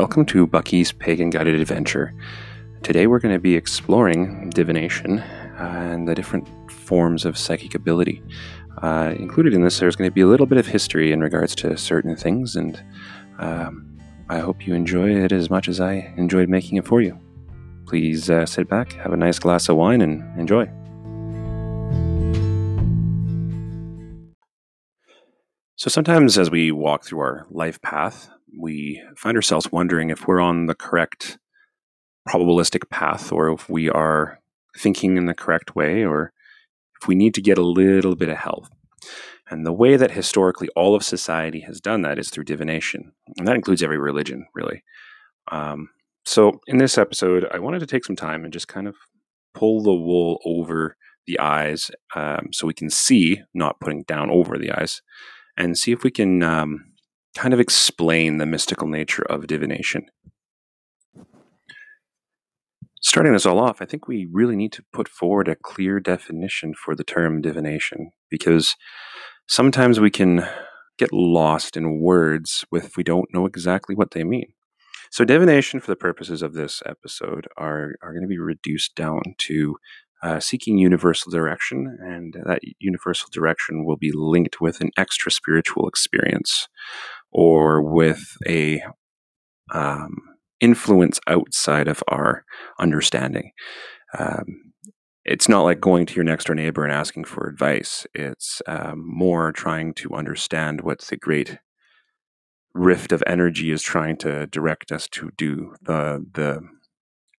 Welcome to Bucky's Pagan Guided Adventure. Today we're going to be exploring divination and the different forms of psychic ability. Uh, included in this, there's going to be a little bit of history in regards to certain things, and um, I hope you enjoy it as much as I enjoyed making it for you. Please uh, sit back, have a nice glass of wine, and enjoy. So sometimes as we walk through our life path, we find ourselves wondering if we're on the correct probabilistic path or if we are thinking in the correct way or if we need to get a little bit of help. And the way that historically all of society has done that is through divination. And that includes every religion, really. Um, so in this episode, I wanted to take some time and just kind of pull the wool over the eyes um, so we can see, not putting down over the eyes, and see if we can um, kind of explain the mystical nature of divination. Starting this all off, I think we really need to put forward a clear definition for the term divination because sometimes we can get lost in words if we don't know exactly what they mean. So, divination, for the purposes of this episode, are, are going to be reduced down to uh, seeking universal direction, and that universal direction will be linked with an extra spiritual experience or with a um, influence outside of our understanding. Um, it's not like going to your next door neighbor and asking for advice. It's um, more trying to understand what the great rift of energy is trying to direct us to do. The the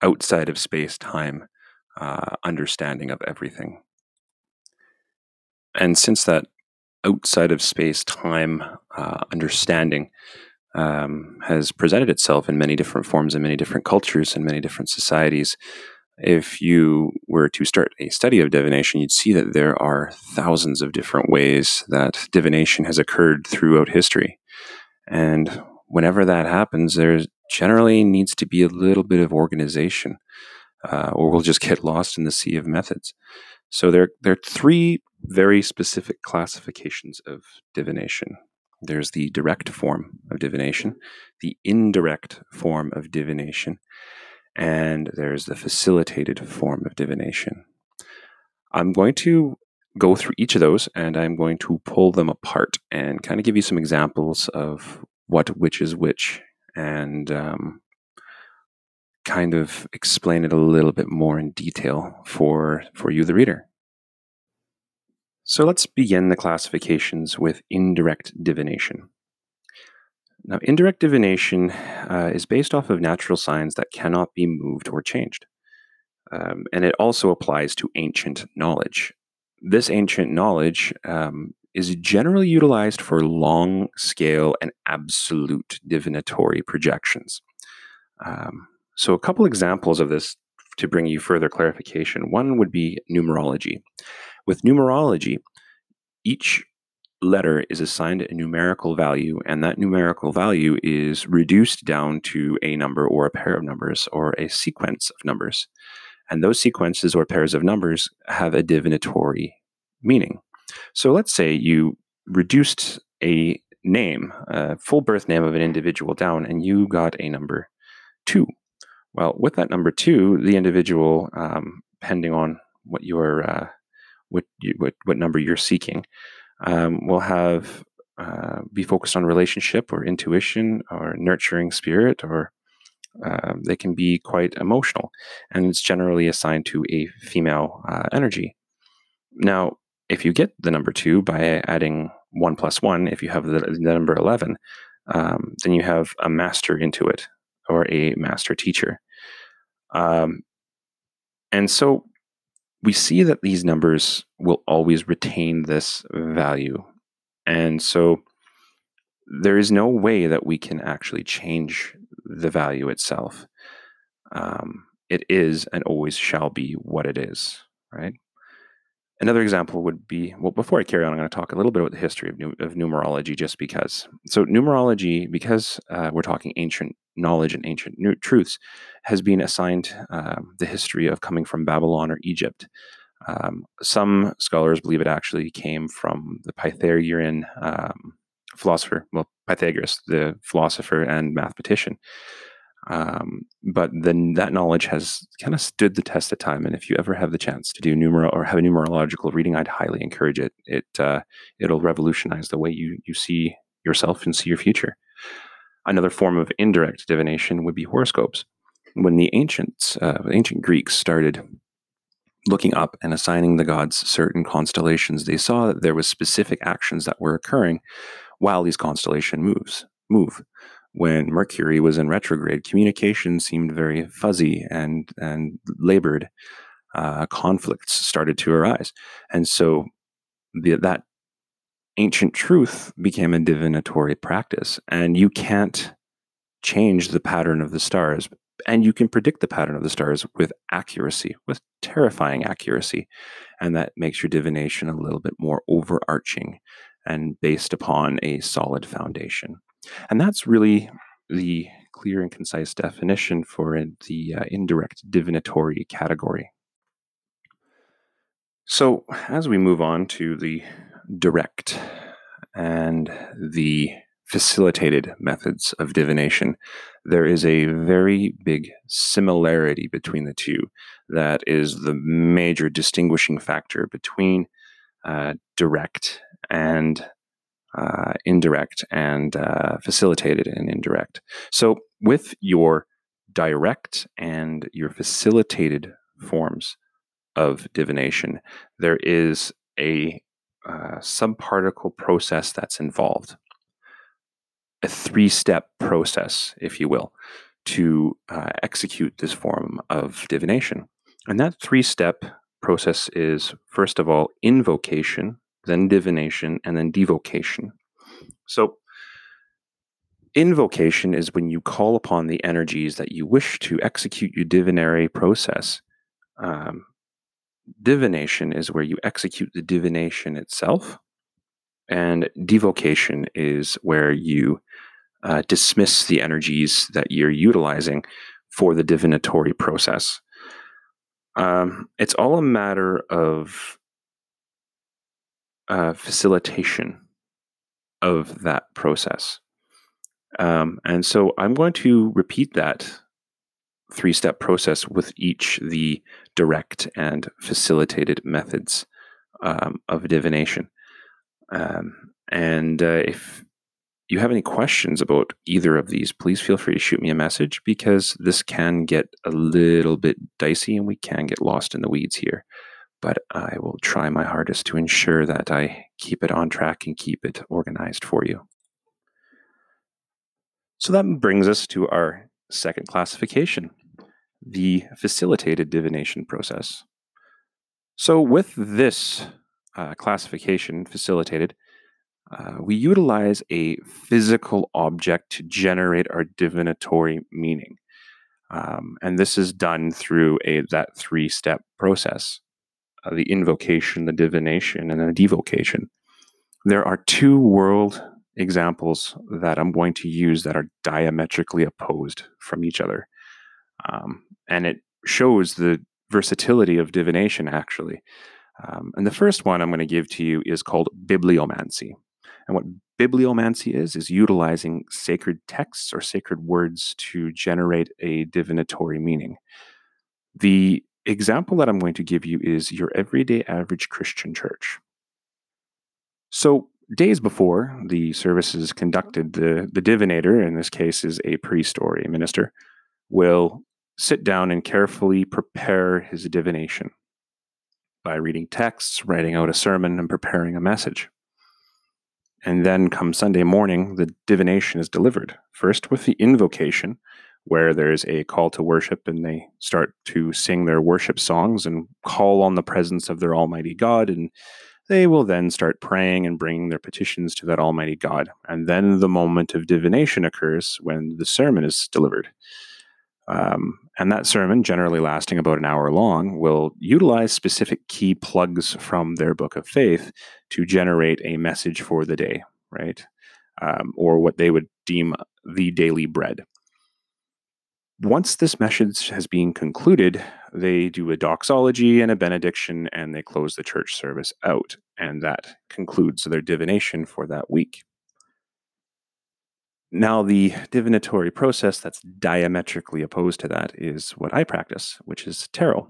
outside of space time uh, understanding of everything. And since that outside of space time uh, understanding um, has presented itself in many different forms in many different cultures and many different societies, if you were to start a study of divination, you'd see that there are thousands of different ways that divination has occurred throughout history. And whenever that happens, there generally needs to be a little bit of organization uh, or we'll just get lost in the sea of methods. So there, there are three very specific classifications of divination. There's the direct form of divination, the indirect form of divination, and there's the facilitated form of divination. I'm going to go through each of those and I'm going to pull them apart and kind of give you some examples of what which is which and um, kind of explain it a little bit more in detail for, for you, the reader. So let's begin the classifications with indirect divination. Now, indirect divination uh, is based off of natural signs that cannot be moved or changed. Um, and it also applies to ancient knowledge. This ancient knowledge um, is generally utilized for long scale and absolute divinatory projections. Um, so, a couple examples of this to bring you further clarification. One would be numerology. With numerology, each letter is assigned a numerical value, and that numerical value is reduced down to a number or a pair of numbers or a sequence of numbers. And those sequences or pairs of numbers have a divinatory meaning. So let's say you reduced a name, a full birth name of an individual down, and you got a number two. Well, with that number two, the individual, um, depending on what your uh, what, you, what what number you're seeking, um, will have uh, be focused on relationship or intuition or nurturing spirit, or uh, they can be quite emotional, and it's generally assigned to a female uh, energy. Now, if you get the number two by adding one plus one, if you have the, the number eleven, um, then you have a master intuitive or a master teacher. Um, and so we see that these numbers will always retain this value. And so there is no way that we can actually change the value itself. Um, it is and always shall be what it is, right? Another example would be well, before I carry on, I'm going to talk a little bit about the history of, of numerology just because. So, numerology, because uh, we're talking ancient knowledge and ancient truths, has been assigned um, the history of coming from Babylon or Egypt. Um, some scholars believe it actually came from the Pythagorean um, philosopher, well, Pythagoras, the philosopher and mathematician. Um, but then that knowledge has kind of stood the test of time. And if you ever have the chance to do numeral or have a numerological reading, I'd highly encourage it. It uh, it'll revolutionize the way you you see yourself and see your future. Another form of indirect divination would be horoscopes. When the ancients, uh, ancient Greeks, started looking up and assigning the gods certain constellations, they saw that there was specific actions that were occurring while these constellation moves move when Mercury was in retrograde, communication seemed very fuzzy and and labored. Uh, conflicts started to arise, and so the, that ancient truth became a divinatory practice. And you can't change the pattern of the stars, and you can predict the pattern of the stars with accuracy, with terrifying accuracy, and that makes your divination a little bit more overarching and based upon a solid foundation. And that's really the clear and concise definition for the uh, indirect divinatory category. So, as we move on to the direct and the facilitated methods of divination, there is a very big similarity between the two that is the major distinguishing factor between uh, direct and uh, indirect and uh, facilitated and indirect. So, with your direct and your facilitated forms of divination, there is a uh, subparticle process that's involved, a three step process, if you will, to uh, execute this form of divination. And that three step process is, first of all, invocation, then divination, and then devocation. So, invocation is when you call upon the energies that you wish to execute your divinary process. Um, divination is where you execute the divination itself, and devocation is where you uh, dismiss the energies that you're utilizing for the divinatory process. Um, it's all a matter of uh, facilitation of that process. Um, and so I'm going to repeat that three step process with each the direct and facilitated methods um, of divination. Um, and uh, if you have any questions about either of these, please feel free to shoot me a message because this can get a little bit dicey and we can get lost in the weeds here but I will try my hardest to ensure that I keep it on track and keep it organized for you. So that brings us to our second classification the facilitated divination process. So, with this uh, classification facilitated, uh, we utilize a physical object to generate our divinatory meaning. Um, and this is done through a that three step process uh, the invocation, the divination, and the devocation. There are two world examples that I'm going to use that are diametrically opposed from each other. Um, and it shows the versatility of divination, actually. Um, and the first one I'm going to give to you is called bibliomancy. And what bibliomancy is, is utilizing sacred texts or sacred words to generate a divinatory meaning. The example that I'm going to give you is your everyday average Christian church. So, days before the service is conducted, the, the divinator, in this case is a priest or a minister, will sit down and carefully prepare his divination by reading texts, writing out a sermon, and preparing a message. And then, come Sunday morning, the divination is delivered, first with the invocation, where there's a call to worship and they start to sing their worship songs and call on the presence of their Almighty God. And they will then start praying and bringing their petitions to that Almighty God. And then the moment of divination occurs when the sermon is delivered. Um, and that sermon, generally lasting about an hour long, will utilize specific key plugs from their book of faith to generate a message for the day, right? Um, or what they would deem the daily bread once this message has been concluded, they do a doxology and a benediction and they close the church service out. And that concludes their divination for that week. Now, the divinatory process that's diametrically opposed to that is what I practice, which is tarot.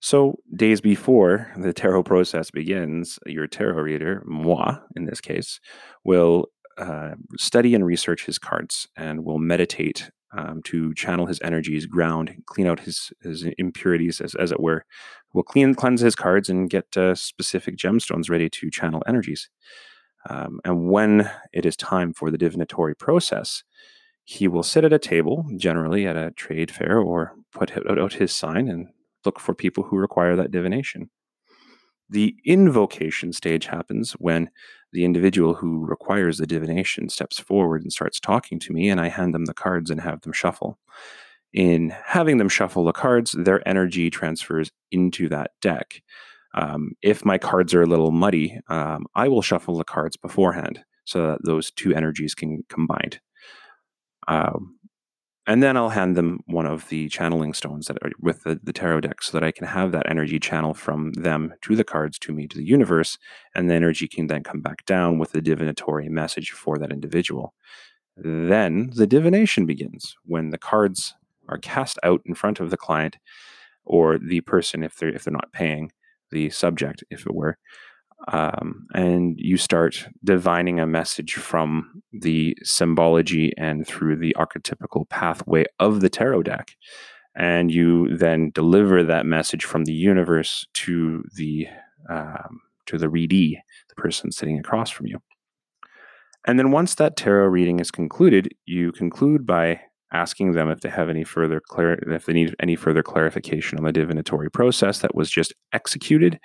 So, days before the tarot process begins, your tarot reader, moi in this case, will uh, study and research his cards and will meditate um, to channel his energies, ground, clean out his, his impurities, as, as it were. Will clean, cleanse his cards and get uh, specific gemstones ready to channel energies. Um, and when it is time for the divinatory process, he will sit at a table, generally at a trade fair, or put out his sign and look for people who require that divination. The invocation stage happens when the individual who requires the divination steps forward and starts talking to me, and I hand them the cards and have them shuffle. In having them shuffle the cards, their energy transfers into that deck. Um, if my cards are a little muddy, um, I will shuffle the cards beforehand so that those two energies can combine. Um, and then I'll hand them one of the channeling stones that are with the, the tarot deck so that I can have that energy channel from them to the cards to me to the universe. And the energy can then come back down with the divinatory message for that individual. Then the divination begins when the cards are cast out in front of the client or the person if they're if they're not paying the subject if it were um, and you start divining a message from the symbology and through the archetypical pathway of the tarot deck. And you then deliver that message from the universe to the um, to the readee, the person sitting across from you. And then once that tarot reading is concluded, you conclude by asking them if they have any further clar- if they need any further clarification on the divinatory process that was just executed.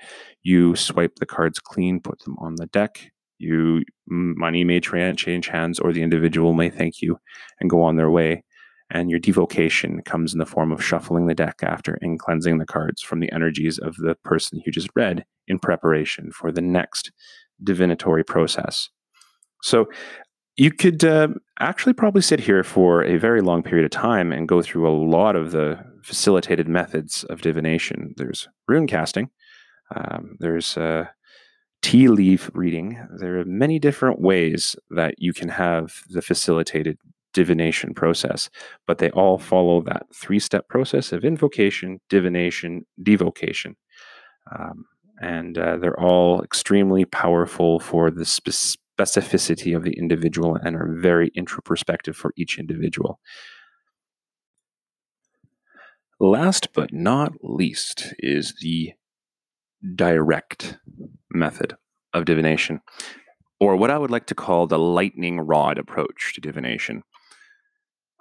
You swipe the cards clean, put them on the deck. You money may tra- change hands, or the individual may thank you and go on their way. And your devocation comes in the form of shuffling the deck after and cleansing the cards from the energies of the person you just read in preparation for the next divinatory process. So you could uh, actually probably sit here for a very long period of time and go through a lot of the facilitated methods of divination. There's rune casting, um, there's uh, tea leaf reading. There are many different ways that you can have the facilitated divination process, but they all follow that three step process of invocation, divination, devocation. Um, and uh, they're all extremely powerful for the specific specificity of the individual and are very introspective for each individual. Last but not least is the direct method of divination, or what I would like to call the lightning rod approach to divination.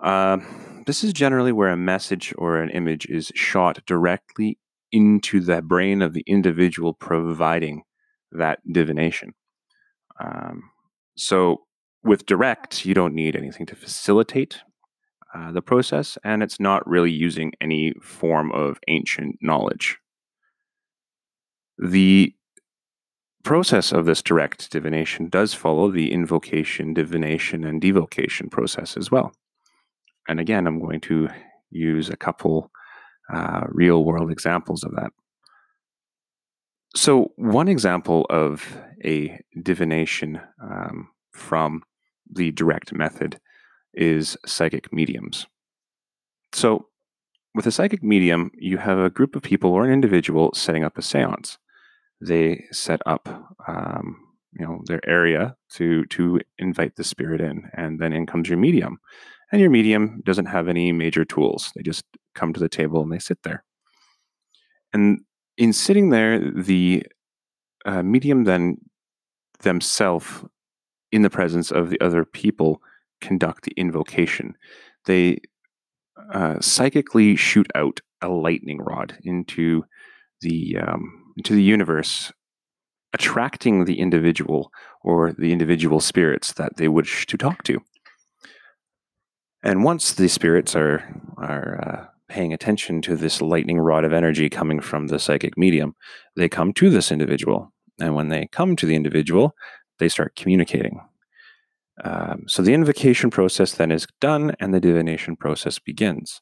Uh, this is generally where a message or an image is shot directly into the brain of the individual providing that divination. Um, so with direct, you don't need anything to facilitate uh, the process, and it's not really using any form of ancient knowledge. The process of this direct divination does follow the invocation, divination, and devocation process as well. And again, I'm going to use a couple uh, real world examples of that. So, one example of a divination um, from the direct method is psychic mediums. So, with a psychic medium, you have a group of people or an individual setting up a séance. They set up, um, you know, their area to to invite the spirit in, and then in comes your medium. And your medium doesn't have any major tools; they just come to the table and they sit there. And in sitting there, the uh, medium then themselves, in the presence of the other people, conduct the invocation. They uh, psychically shoot out a lightning rod into the um, into the universe, attracting the individual or the individual spirits that they wish to talk to. And once the spirits are are uh, paying attention to this lightning rod of energy coming from the psychic medium, they come to this individual. And when they come to the individual, they start communicating. Um, so the invocation process then is done and the divination process begins.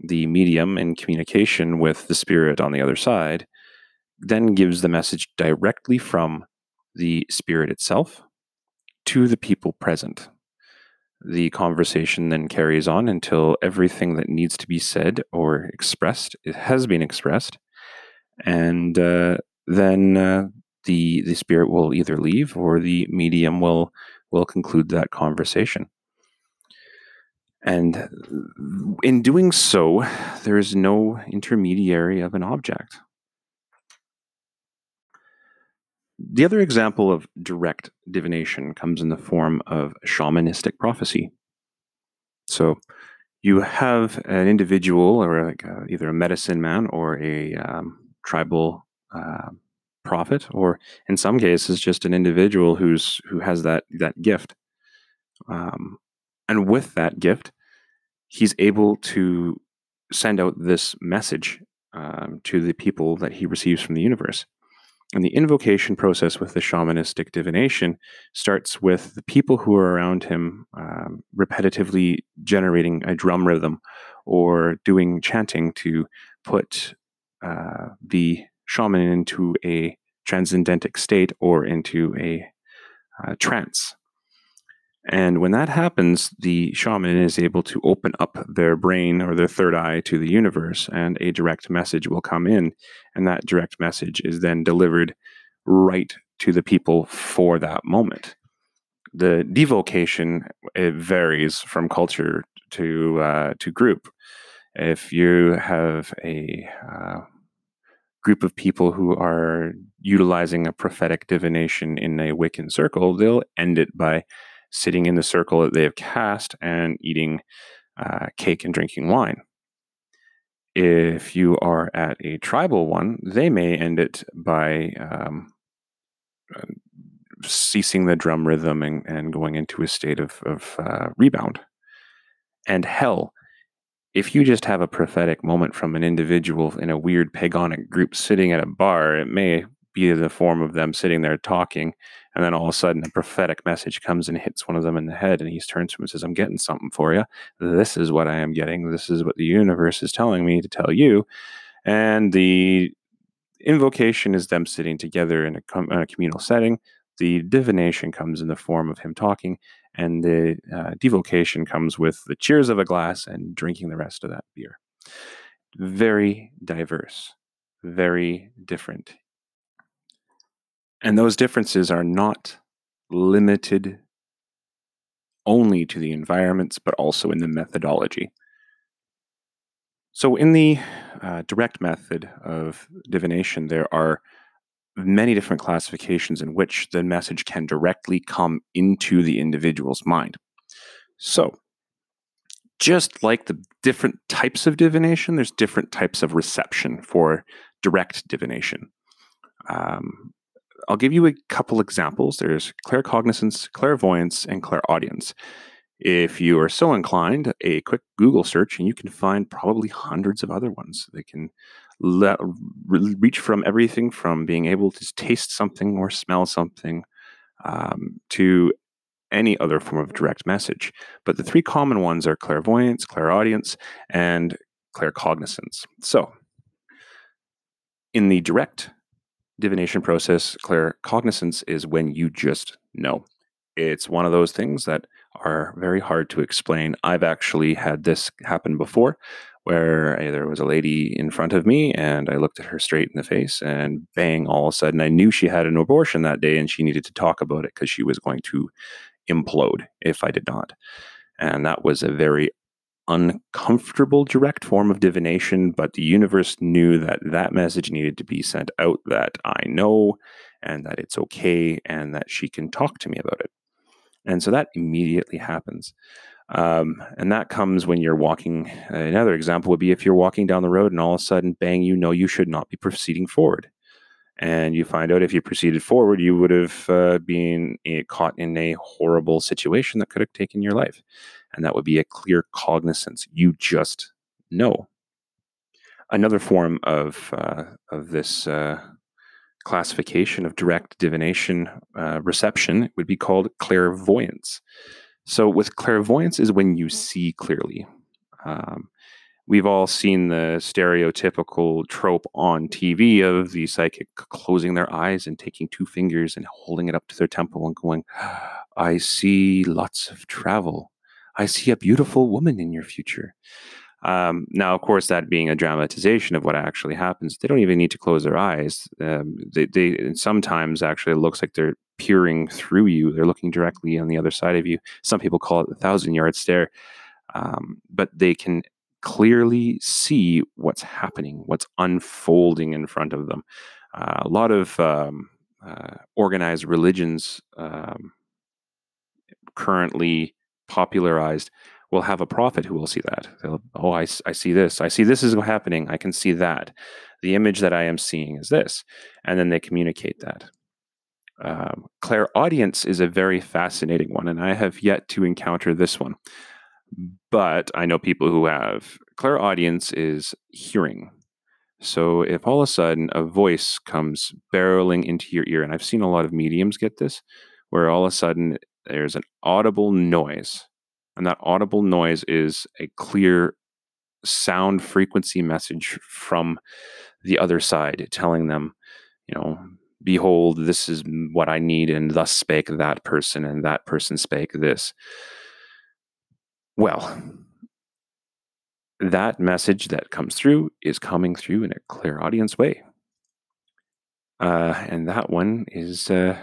The medium in communication with the spirit on the other side then gives the message directly from the spirit itself to the people present. The conversation then carries on until everything that needs to be said or expressed has been expressed, and uh, then uh, the the spirit will either leave or the medium will will conclude that conversation. And in doing so, there is no intermediary of an object. The other example of direct divination comes in the form of shamanistic prophecy. So you have an individual, or like a, either a medicine man or a um, tribal uh, prophet, or in some cases, just an individual who's who has that that gift. Um, and with that gift, he's able to send out this message um, to the people that he receives from the universe. And the invocation process with the shamanistic divination starts with the people who are around him um, repetitively generating a drum rhythm or doing chanting to put uh, the shaman into a transcendentic state or into a uh, trance. And when that happens, the shaman is able to open up their brain or their third eye to the universe, and a direct message will come in. And that direct message is then delivered right to the people for that moment. The devocation it varies from culture to uh, to group. If you have a uh, group of people who are utilizing a prophetic divination in a Wiccan circle, they'll end it by sitting in the circle that they have cast and eating uh, cake and drinking wine. If you are at a tribal one, they may end it by um, uh, ceasing the drum rhythm and, and, going into a state of, of uh, rebound. And hell, if you just have a prophetic moment from an individual in a weird pagonic group sitting at a bar, it may be the form of them sitting there talking and then all of a sudden, a prophetic message comes and hits one of them in the head, and he turns to him and says, I'm getting something for you. This is what I am getting. This is what the universe is telling me to tell you. And the invocation is them sitting together in a, com- a communal setting. The divination comes in the form of him talking, and the uh, devocation comes with the cheers of a glass and drinking the rest of that beer. Very diverse, very different and those differences are not limited only to the environments, but also in the methodology. So, in the uh, direct method of divination, there are many different classifications in which the message can directly come into the individual's mind. So, just like the different types of divination, there's different types of reception for direct divination. Um, I'll give you a couple examples. There's claircognizance, clairvoyance, and clairaudience. If you are so inclined, a quick Google search and you can find probably hundreds of other ones. They can le- reach from everything from being able to taste something or smell something um, to any other form of direct message. But the three common ones are clairvoyance, clairaudience, and claircognizance. So, in the direct divination process, claircognizance, is when you just know. It's one of those things that are very hard to explain. I've actually had this happen before where there was a lady in front of me and I looked at her straight in the face and bang, all of a sudden I knew she had an abortion that day and she needed to talk about it because she was going to implode if I did not. And that was a very uncomfortable direct form of divination, but the universe knew that that message needed to be sent out that I know and that it's okay and that she can talk to me about it. And so that immediately happens. Um, and that comes when you're walking. Uh, another example would be if you're walking down the road and all of a sudden, bang, you know you should not be proceeding forward. And you find out if you proceeded forward, you would have uh, been uh, caught in a horrible situation that could have taken your life and that would be a claircognizance. You just know. Another form of uh, of this uh, classification of direct divination uh, reception would be called clairvoyance. So, with clairvoyance is when you see clearly. Um, we've all seen the stereotypical trope on TV of the psychic closing their eyes and taking two fingers and holding it up to their temple and going, I see lots of travel. I see a beautiful woman in your future. Um, now, of course, that being a dramatization of what actually happens, they don't even need to close their eyes. Um, they, they sometimes actually it looks like they're peering through you. They're looking directly on the other side of you. Some people call it the thousand yard stare, um, but they can clearly see what's happening, what's unfolding in front of them. Uh, a lot of um, uh, organized religions um, currently popularized will have a prophet who will see that. They'll, oh, I, I see this. I see this is happening. I can see that. The image that I am seeing is this. And then they communicate that. Um, clairaudience is a very fascinating one, and I have yet to encounter this one. But I know people who have. Clairaudience is hearing. So if all of a sudden a voice comes barreling into your ear, and I've seen a lot of mediums get this, where all of a sudden there's an audible noise and that audible noise is a clear sound frequency message from the other side telling them, you know, behold, this is what I need, and thus spake that person, and that person spake this. Well, that message that comes through is coming through in a clairaudience way. Uh, and that one is uh,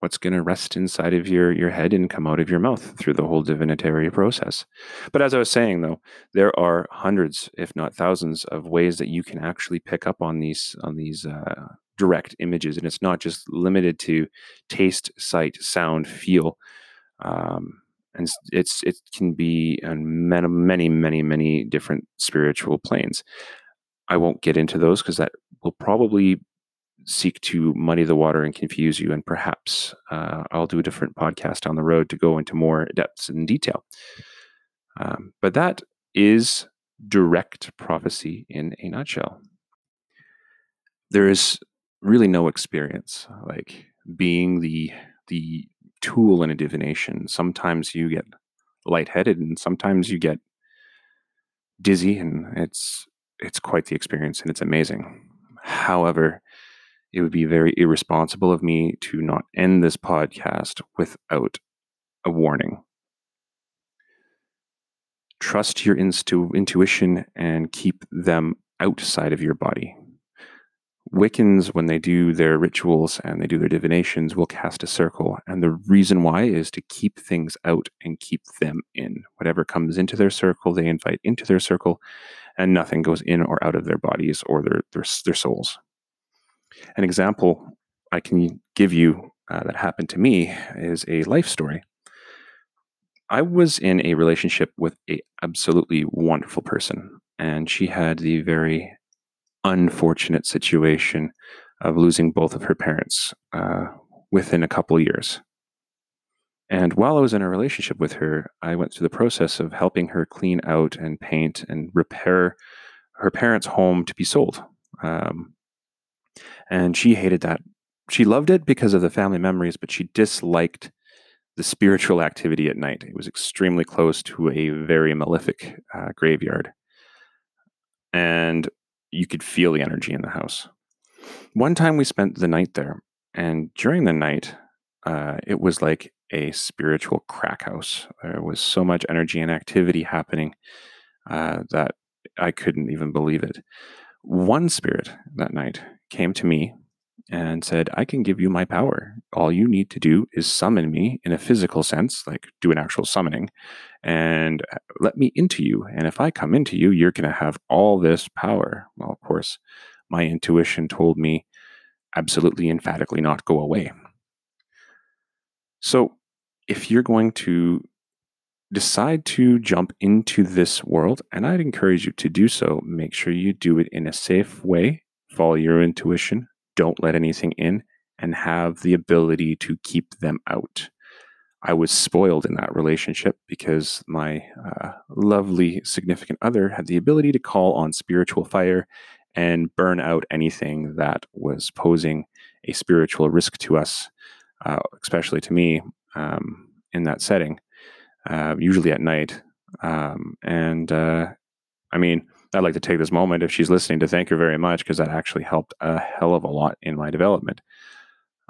what's going to rest inside of your your head and come out of your mouth through the whole divinatory process. But as I was saying though, there are hundreds if not thousands of ways that you can actually pick up on these on these uh, direct images and it's not just limited to taste, sight, sound, feel. Um, and it's it can be on many many many many different spiritual planes. I won't get into those because that will probably seek to muddy the water and confuse you. And perhaps uh, I'll do a different podcast on the road to go into more depths and detail. Um, but that is direct prophecy in a nutshell. There is really no experience like being the the tool in a divination. Sometimes you get lightheaded, and sometimes you get dizzy, and it's it's quite the experience, and it's amazing. However, it would be very irresponsible of me to not end this podcast without a warning. Trust your instu- intuition and keep them outside of your body. Wiccans, when they do their rituals and they do their divinations, will cast a circle. And the reason why is to keep things out and keep them in. Whatever comes into their circle, they invite into their circle, and nothing goes in or out of their bodies or their, their, their souls. An example I can give you uh, that happened to me is a life story. I was in a relationship with a absolutely wonderful person, and she had the very unfortunate situation of losing both of her parents uh, within a couple years. And while I was in a relationship with her, I went through the process of helping her clean out and paint and repair her parents' home to be sold. Um, and she hated that. She loved it because of the family memories, but she disliked the spiritual activity at night. It was extremely close to a very malefic uh, graveyard. And you could feel the energy in the house. One time we spent the night there, and during the night, uh, it was like a spiritual crack house. There was so much energy and activity happening uh, that I couldn't even believe it. One spirit that night came to me and said, I can give you my power. All you need to do is summon me in a physical sense, like do an actual summoning, and uh, let me into you. And if I come into you, you're going to have all this power. Well, of course, my intuition told me absolutely emphatically not go away. So if you're going to decide to jump into this world, and I'd encourage you to do so, make sure you do it in a safe way follow your intuition, don't let anything in, and have the ability to keep them out. I was spoiled in that relationship because my uh, lovely significant other had the ability to call on spiritual fire and burn out anything that was posing a spiritual risk to us, uh, especially to me um, in that setting, uh, usually at night. Um, and uh, I mean, I'd like to take this moment, if she's listening, to thank her very much because that actually helped a hell of a lot in my development.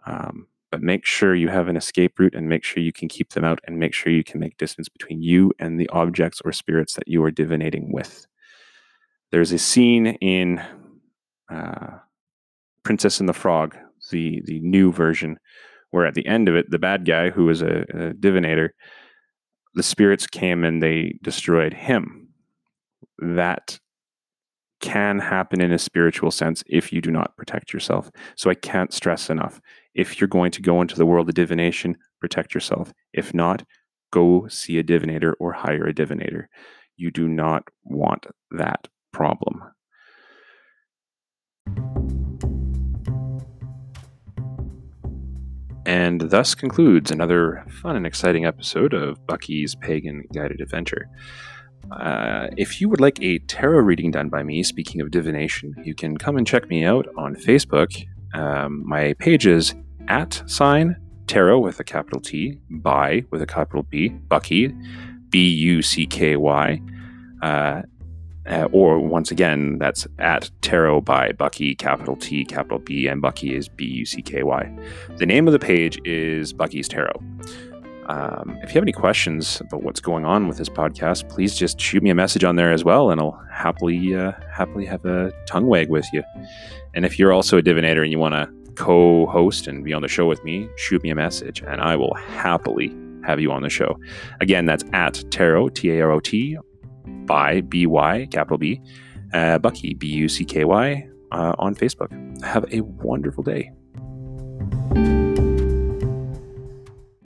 Um, but make sure you have an escape route and make sure you can keep them out and make sure you can make distance between you and the objects or spirits that you are divinating with. There's a scene in uh, Princess and the Frog, the the new version, where at the end of it, the bad guy who was a, a divinator, the spirits came and they destroyed him. That can happen in a spiritual sense if you do not protect yourself. So I can't stress enough. If you're going to go into the world of divination, protect yourself. If not, go see a divinator or hire a divinator. You do not want that problem. And thus concludes another fun and exciting episode of Bucky's Pagan Guided Adventure. Uh, if you would like a tarot reading done by me, speaking of divination, you can come and check me out on Facebook. Um, my page is at sign tarot with a capital T, by with a capital B, Bucky, B U C K Y. Uh, uh, or once again, that's at Tarot by Bucky, capital T, capital B, and Bucky is B U C K Y. The name of the page is Bucky's Tarot. Um, if you have any questions about what's going on with this podcast, please just shoot me a message on there as well, and I'll happily uh, happily have a tongue wag with you. And if you're also a divinator and you want to co-host and be on the show with me, shoot me a message, and I will happily have you on the show. Again, that's at Tarot T A R O T by B Y capital B uh, Bucky B U C K Y uh, on Facebook. Have a wonderful day.